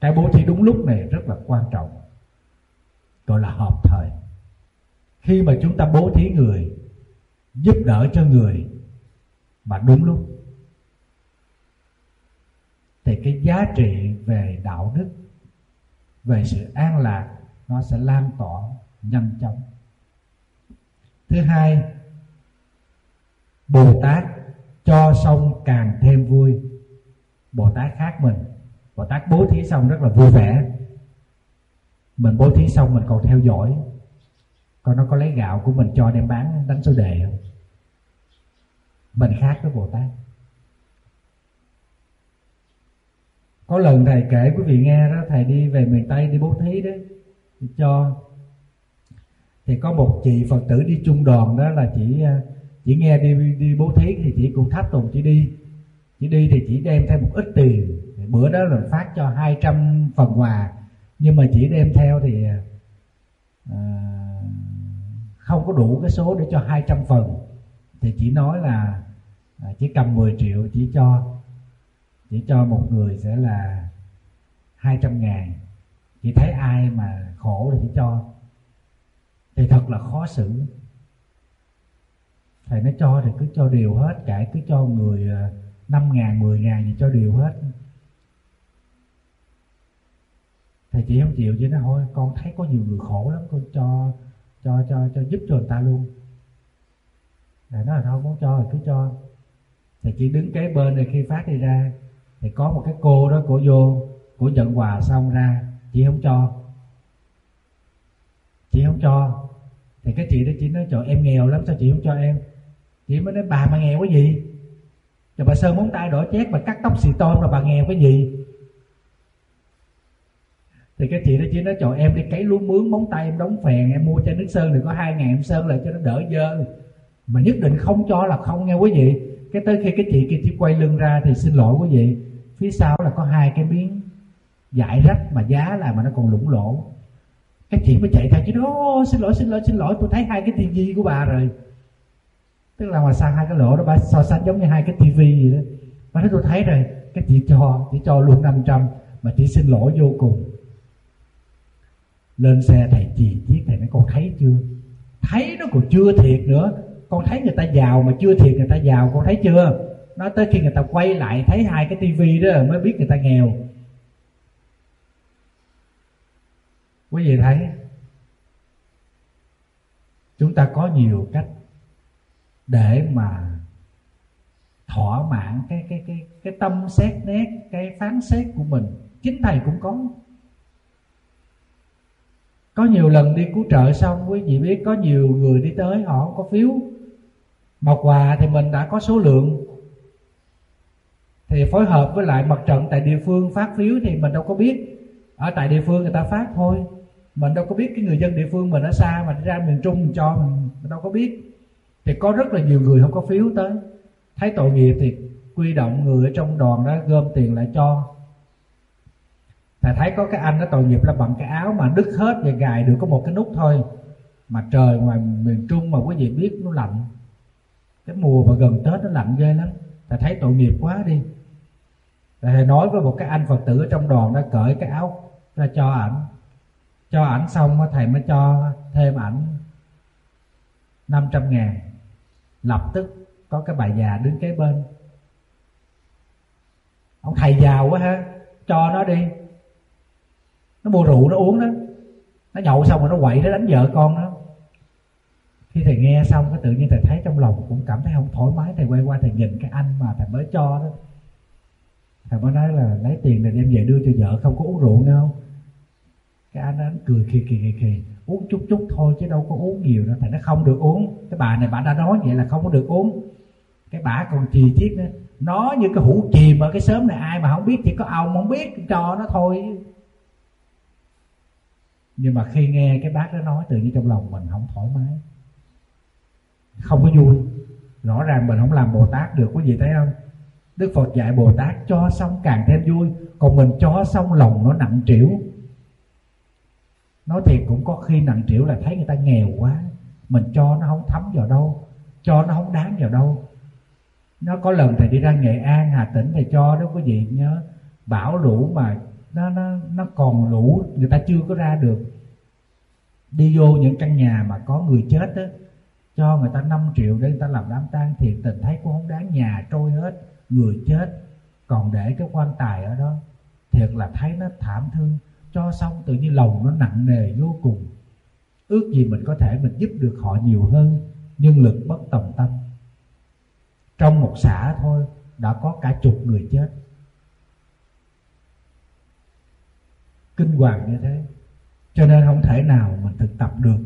Cái bố thí đúng lúc này rất là quan trọng, gọi là hợp thời. Khi mà chúng ta bố thí người, giúp đỡ cho người mà đúng lúc, thì cái giá trị về đạo đức về sự an lạc, nó sẽ lan tỏa nhanh chóng. Thứ hai, bồ tát cho xong càng thêm vui. Bồ tát khác mình. Bồ tát bố thí xong rất là vui vẻ. Mình bố thí xong mình còn theo dõi. Coi nó có lấy gạo của mình cho đem bán đánh số đề không? Mình khác với bồ tát. Có lần thầy kể quý vị nghe đó thầy đi về miền tây đi bố thí đấy cho thì có một chị phật tử đi chung đoàn đó là chỉ à, chỉ nghe đi đi bố thí thì chị cũng tháp tùng chị đi. Chị đi thì chỉ đem theo một ít tiền. Bữa đó là phát cho 200 phần quà nhưng mà chỉ đem theo thì à, à không có đủ cái số để cho 200 phần. Thì chỉ nói là à, chỉ cầm 10 triệu chỉ cho chỉ cho một người sẽ là 200 ngàn. Chỉ thấy ai mà khổ thì chỉ cho. Thì thật là khó xử. Thầy nó cho thì cứ cho đều hết cả cứ cho người à, năm ngàn mười ngàn thì cho đều hết. Thầy chị không chịu chứ nó thôi con thấy có nhiều người khổ lắm con cho cho cho cho giúp cho người ta luôn. Thầy nói là thôi muốn cho thì cứ cho. Thầy chỉ đứng kế bên này khi phát đi ra thì có một cái cô đó cổ vô cổ nhận quà xong ra, chị không cho. Chị không cho. Thì cái chị đó chị nói, trời, em nghèo lắm, sao chị không cho em? Chị mới nói, bà mà nghèo cái gì? Rồi bà sơn móng tay đỏ chét, bà cắt tóc xì tôm rồi bà nghèo cái gì? Thì cái chị đó chị nói, trời, em đi cấy lúa mướn, móng tay em đóng phèn, em mua chai nước sơn thì có hai ngàn em sơn lại cho nó đỡ dơ. Mà nhất định không cho là không, nghe quý vị. Cái tới khi cái chị kia chỉ quay lưng ra thì xin lỗi quý vị phía sau là có hai cái miếng giải rách mà giá là mà nó còn lủng lỗ. Cái chị mới chạy theo chứ đó xin lỗi xin lỗi xin lỗi, tôi thấy hai cái tivi của bà rồi. Tức là mà sang hai cái lỗ đó bà so sánh giống như hai cái tivi vậy đó. Bà nói, tôi thấy rồi, cái chị cho chị cho luôn 500 mà chị xin lỗi vô cùng. Lên xe, thầy chì chiếc thầy nói, con thấy chưa? Thấy nó còn chưa thiệt nữa. Con thấy người ta giàu mà chưa thiệt, người ta giàu, con thấy chưa? Nó tới khi người ta quay lại thấy hai cái tivi đó mới biết người ta nghèo. Quý vị thấy, chúng ta có nhiều cách để mà thỏa mãn cái cái cái cái tâm xét nét, cái phán xét của mình. Chính thầy cũng có. Có nhiều lần đi cứu trợ xong, quý vị biết có nhiều người đi tới, họ không có phiếu. Mà quà thì mình đã có số lượng thì phối hợp với lại mặt trận tại địa phương phát phiếu thì mình đâu có biết. Ở tại địa phương người ta phát thôi. Mình đâu có biết cái người dân địa phương mình ở xa mà ra miền trung mình cho mình, mình đâu có biết. Thì có rất là nhiều người không có phiếu tới. Thấy tội nghiệp thì quy động người ở trong đoàn đó gom tiền lại cho. Thầy thấy có cái anh đó tội nghiệp là bằng cái áo mà đứt hết và gài được có một cái nút thôi. Mà trời ngoài miền trung mà quý vị biết nó lạnh. Cái mùa mà gần tết nó lạnh ghê lắm thầy thấy tội nghiệp quá đi. Thầy nói với một cái anh phật tử ở trong đoàn đã cởi cái áo ra cho ảnh. Cho ảnh xong thầy mới cho thêm ảnh 500 ngàn. Lập tức có cái bà già đứng kế bên. Ông thầy giàu quá ha, cho nó đi. Nó mua rượu nó uống đó. Nó nhậu xong rồi nó quậy nó đánh vợ con nó khi thầy nghe xong cái tự nhiên thầy thấy trong lòng cũng cảm thấy không thoải mái. Thầy quay qua thầy nhìn cái anh mà thầy mới cho đó. Thầy mới nói là lấy tiền này đem về đưa cho vợ, không có uống rượu nghe không? Cái anh ấy cười khì khì khì khì. Uống chút chút thôi chứ đâu có uống nhiều đâu thầy nó không được uống. Cái bà này bà đã nói vậy là không có được uống. Cái bà còn chì chiết nữa. Nó như cái hũ chìm ở cái sớm này ai mà không biết thì có ông không biết cho nó thôi. Nhưng mà khi nghe cái bác đó nói, tự nhiên trong lòng mình không thoải mái không có vui. Rõ ràng mình không làm bồ tát được, quý gì thấy không? Đức phật dạy bồ tát cho xong càng thêm vui, còn mình cho xong lòng nó nặng trĩu. Nói thiệt cũng có khi nặng trĩu là thấy người ta nghèo quá, mình cho nó không thấm vào đâu, cho nó không đáng vào đâu. Nó có lần thầy đi ra nghệ an, hà tĩnh, thầy cho đó, quý vị nhớ, bão lũ mà nó nó nó còn lũ, người ta chưa có ra được. Đi vô những căn nhà mà có người chết đó cho người ta 5 triệu để người ta làm đám tang thiệt tình thấy cũng không đáng, nhà trôi hết, người chết. Còn để cái quan tài ở đó, thiệt là thấy nó thảm thương. Cho xong tự nhiên lòng nó nặng nề vô cùng. Ước gì mình có thể mình giúp được họ nhiều hơn, nhưng lực bất tòng tâm. Trong một xã thôi, đã có cả chục người chết. Kinh hoàng như thế. Cho nên không thể nào mình thực tập được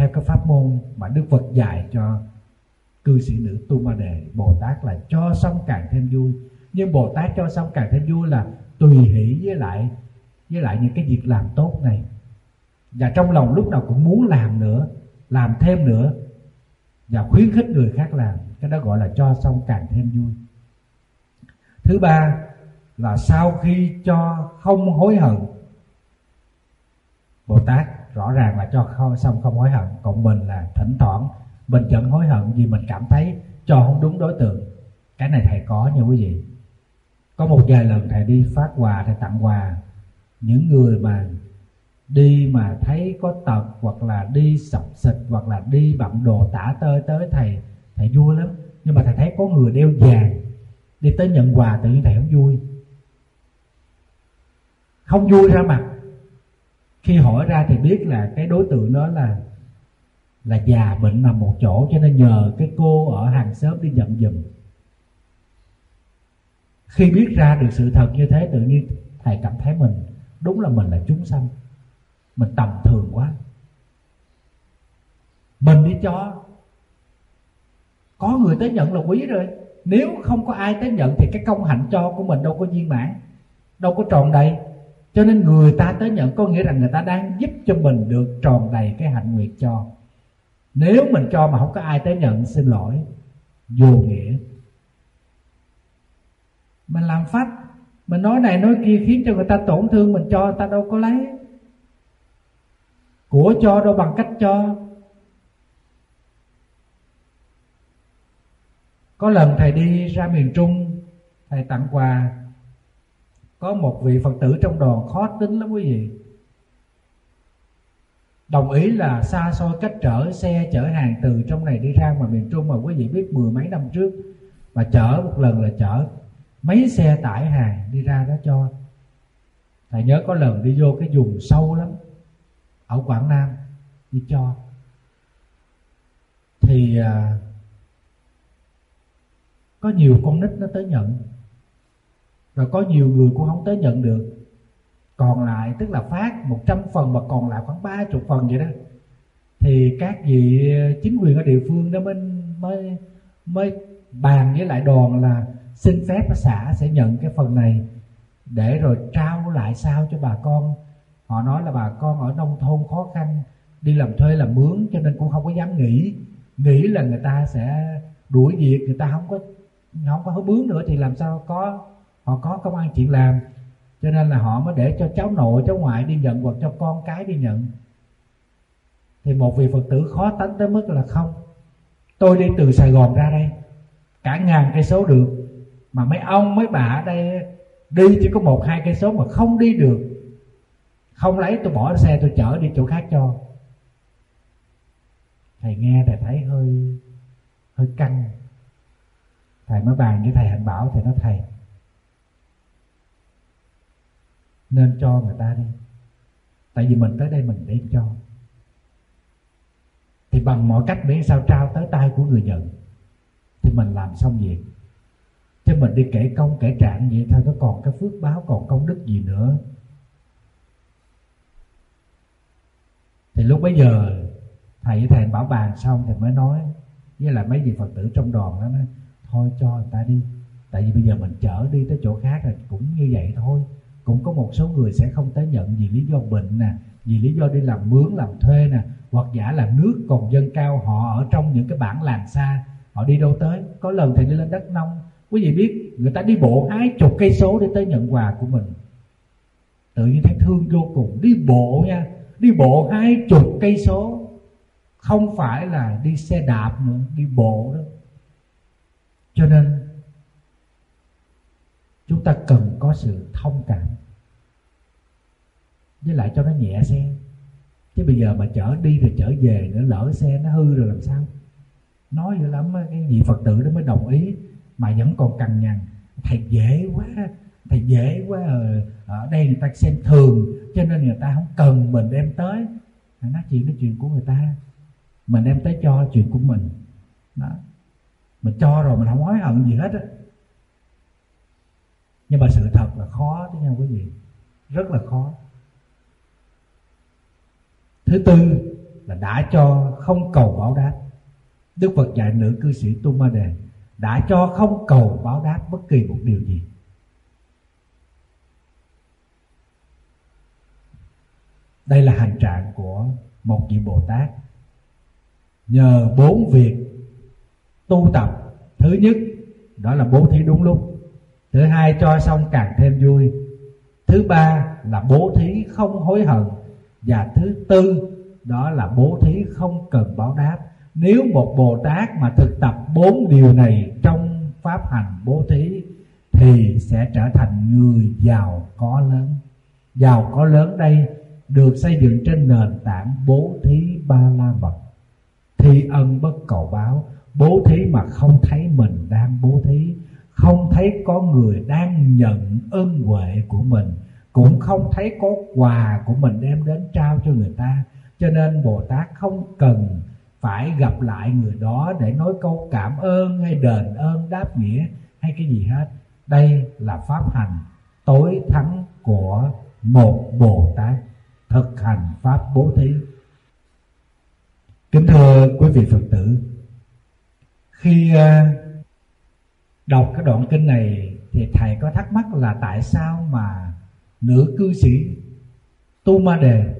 theo cái pháp môn mà đức phật dạy cho cư sĩ nữ tu ma đề, bồ tát là cho xong càng thêm vui. Nhưng bồ tát cho xong càng thêm vui là tùy hỷ với lại với lại những cái việc làm tốt này. Và trong lòng lúc nào cũng muốn làm nữa, làm thêm nữa, và khuyến khích người khác làm. Cái đó gọi là cho xong càng thêm vui. Thứ ba là sau khi cho không hối hận, bồ tát rõ ràng là cho không, xong không hối hận. Còn mình là thỉnh thoảng mình vẫn hối hận vì mình cảm thấy cho không đúng đối tượng. Cái này thầy có nha quý vị. Có một vài lần thầy đi phát quà thầy tặng quà. Những người mà đi mà thấy có tật hoặc là đi sọc xịt hoặc là đi bận đồ tả tơi tới thầy thầy vui lắm. Nhưng mà thầy thấy có người đeo vàng đi tới nhận quà tự nhiên thầy không vui. Không vui ra mặt khi hỏi ra thì biết là cái đối tượng đó là là già bệnh nằm một chỗ, cho nên nhờ cái cô ở hàng xóm đi nhận giùm khi biết ra được sự thật như thế, tự nhiên thầy cảm thấy mình, đúng là mình là chúng sanh. Mình tầm thường quá. Mình đi cho, có người tới nhận là quý rồi. Nếu không có ai tới nhận thì cái công hạnh cho của mình đâu có viên mãn, đâu có tròn đầy cho nên người ta tới nhận có nghĩa rằng người ta đang giúp cho mình được tròn đầy cái hạnh nguyện cho. Nếu mình cho mà không có ai tới nhận, xin lỗi. Vô nghĩa. Mình làm phách mình nói này nói kia khiến cho người ta tổn thương mình cho người ta đâu có lấy. Của cho đâu bằng cách cho. Có lần thầy đi ra miền trung, thầy tặng quà có một vị phật tử trong đoàn khó tính lắm quý vị. Đồng ý là xa xôi cách trở xe chở hàng từ trong này đi ra mà miền trung mà quý vị biết mười mấy năm trước mà chở một lần là chở mấy xe tải hàng đi ra đó cho. Thầy nhớ có lần đi vô cái vùng sâu lắm ở quảng nam đi cho. Thì à, có nhiều con nít nó tới nhận rồi có nhiều người cũng không tới nhận được. Còn lại, tức là phát 100 phần mà còn lại khoảng ba chục phần vậy đó. Thì các vị ờ, chính quyền ở địa phương đó mới mới mới bàn với lại đoàn là xin phép xã sẽ nhận cái phần này để rồi trao lại sao cho bà con. Họ nói là bà con ở nông thôn khó khăn, đi làm thuê làm mướn cho nên cũng không có dám nghĩ nghĩ là người ta sẽ đuổi việc, người ta không có không có hứa bướng nữa thì làm sao có họ có công ăn chuyện làm. Cho nên là họ mới để cho cháu nội, cháu ngoại đi nhận hoặc cho con cái đi nhận. Thì một vị phật tử khó tánh tới mức là không. Tôi đi từ sài gòn ra đây, cả ngàn cây số được, mà mấy ông, mấy bà ở đây đi chỉ có một, hai cây số mà không đi được. Không lấy, tôi bỏ xe, tôi chở đi chỗ khác cho. Thầy nghe, thầy thấy hơi hơi căng. Thầy mới bàn với thầy hạnh bảo, thầy nói, thầy nên cho người ta đi. Tại vì mình tới đây mình để cho. Thì bằng mọi cách miễn sao trao tới tay của người nhận, thì mình làm xong việc. Chứ mình đi kể công, kể trạng vậy thôi nó còn cái phước báo, còn công đức gì nữa. Thì lúc bấy giờ, thầy với thầy bảo bàn xong thì mới nói, với lại mấy vị phật tử trong đoàn đó nói, thôi cho người ta đi, tại vì bây giờ mình chở đi tới chỗ khác là cũng như vậy thôi cũng có một số người sẽ không tới nhận vì lý do bệnh nè, vì lý do đi làm mướn, làm thuê nè, hoặc giả là nước còn dân cao, họ ở trong những cái bản làng xa, họ đi đâu tới. Có lần thì đi lên đất nông, quý vị biết, người ta đi bộ hai chục cây số để tới nhận quà của mình. Tự nhiên thấy thương vô cùng. Đi bộ nha, đi bộ hai chục cây số. Không phải là đi xe đạp nữa, đi bộ đó. Cho nên chúng ta cần có sự thông cảm. Với lại cho nó nhẹ xe. Chứ bây giờ mà chở đi rồi chở về nữa lỡ xe nó hư rồi làm sao? Nói dữ lắm cái vị phật tử đó mới đồng ý. Mà vẫn còn cằn nhằn thầy dễ quá thầy dễ quá ờ, ở, đây người ta xem thường cho nên người ta không cần mình đem tới. Nói chuyện cái chuyện của người ta. Mình đem tới cho chuyện của mình. Đó. Mình cho rồi mình không hối hận gì hết á nhưng mà sự thật là khó đó nha quý vị. Rất là khó. Thứ tư là đã cho không cầu báo đáp. Đức phật dạy nữ cư sĩ tu ma đề, đã cho không cầu báo đáp bất kỳ một điều gì. Đây là hành trạng của một vị bồ tát. Nhờ bốn việc tu tập. Thứ nhất, đó là bố thí đúng lúc thứ hai cho xong càng thêm vui. Thứ ba là bố thí không hối hận. Và thứ tư, đó là bố thí không cần báo đáp. Nếu một bồ tát mà thực tập bốn điều này trong pháp hành bố thí, thì sẽ trở thành người giàu có lớn. Giàu có lớn đây được xây dựng trên nền tảng bố thí ba la mật thi ân bất cầu báo. Bố thí mà không thấy mình đang bố thí không thấy có người đang nhận ơn huệ của mình cũng không thấy có quà của mình đem đến trao cho người ta. Cho nên bồ tát không cần phải gặp lại người đó để nói câu cảm ơn hay đền ơn đáp nghĩa hay cái gì hết. Đây là pháp hành tối thắng của một bồ tát thực hành pháp bố thí. Kính thưa quý vị phật tử khi uh, đọc cái đoạn kinh này thì thầy có thắc mắc là tại sao mà nữ cư sĩ tu ma đề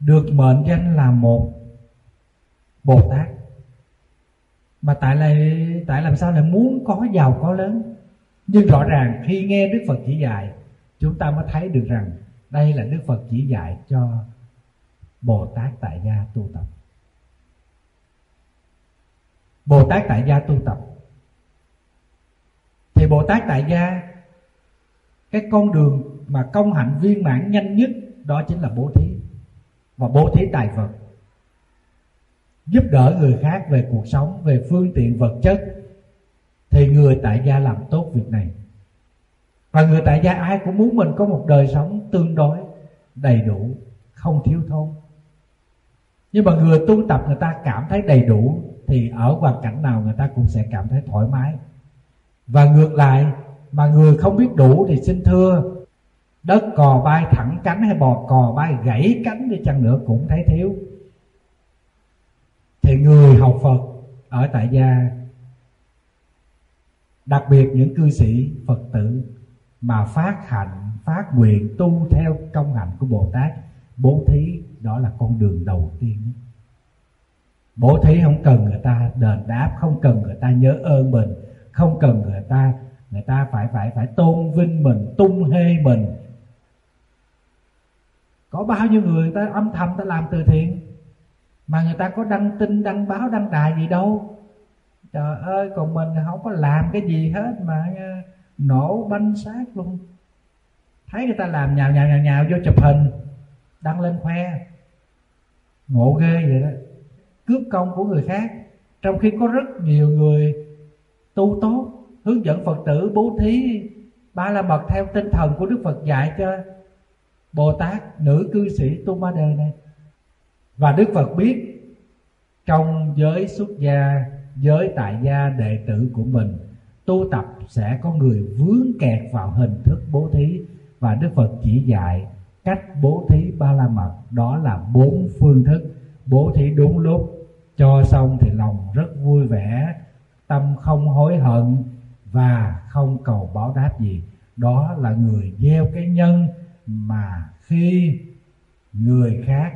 được mệnh danh là một bồ tát? Mà tại lại, tại làm sao lại muốn có giàu có lớn? Nhưng rõ ràng khi nghe đức phật chỉ dạy, chúng ta mới thấy được rằng đây là đức phật chỉ dạy cho bồ tát tại gia tu tập bồ tát tại gia tu tập. Thì bồ tát tại gia, cái con đường mà công hạnh viên mãn nhanh nhất đó chính là bố thí. Và bố thí tài vật. Giúp đỡ người khác về cuộc sống, về phương tiện vật chất. Thì người tại gia làm tốt việc này. Và người tại gia ai cũng muốn mình có một đời sống tương đối, đầy đủ, không thiếu thốn. Nhưng mà người tu tập người ta cảm thấy đầy đủ thì ở hoàn cảnh nào người ta cũng sẽ cảm thấy thoải mái. Và ngược lại, mà người không biết đủ thì xin thưa, đất cò bay thẳng cánh hay bò cò bay gãy cánh đi chăng nữa cũng thấy thiếu. Thì người học phật ở tại gia, đặc biệt những cư sĩ phật tử mà phát hạnh phát nguyện tu theo công hạnh của bồ tát, bố thí đó là con đường đầu tiên bố thí không cần người ta, đền đáp, không cần người ta nhớ ơn mình, không cần người ta người ta phải phải phải tôn vinh mình, tung hê mình. Có bao nhiêu người ta âm thầm ta làm từ thiện, mà người ta có đăng tin, đăng báo, đăng đài gì đâu. Trời ơi, còn mình không có làm cái gì hết mà nổ banh xác luôn. Thấy người ta làm nhào nhào nhào nhào vô chụp hình, đăng lên khoe. Ngộ ghê vậy đó cướp công của người khác. Trong khi có rất nhiều người tu tốt, hướng dẫn phật tử bố thí ba la mật theo tinh thần của đức phật dạy cho bồ tát, nữ cư sĩ tu ma đề này. Và đức phật biết trong giới xuất gia, giới tại gia đệ tử của mình, tu tập sẽ có người vướng kẹt vào hình thức bố thí. Và Đức Phật chỉ dạy cách bố thí ba la mật, đó là bốn phương thức bố thí đúng lúc cho xong thì lòng rất vui vẻ, tâm không hối hận và không cầu báo đáp gì. Đó là người gieo cái nhân mà khi người khác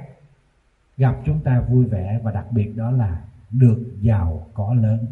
gặp chúng ta vui vẻ và đặc biệt đó là được giàu có lớn.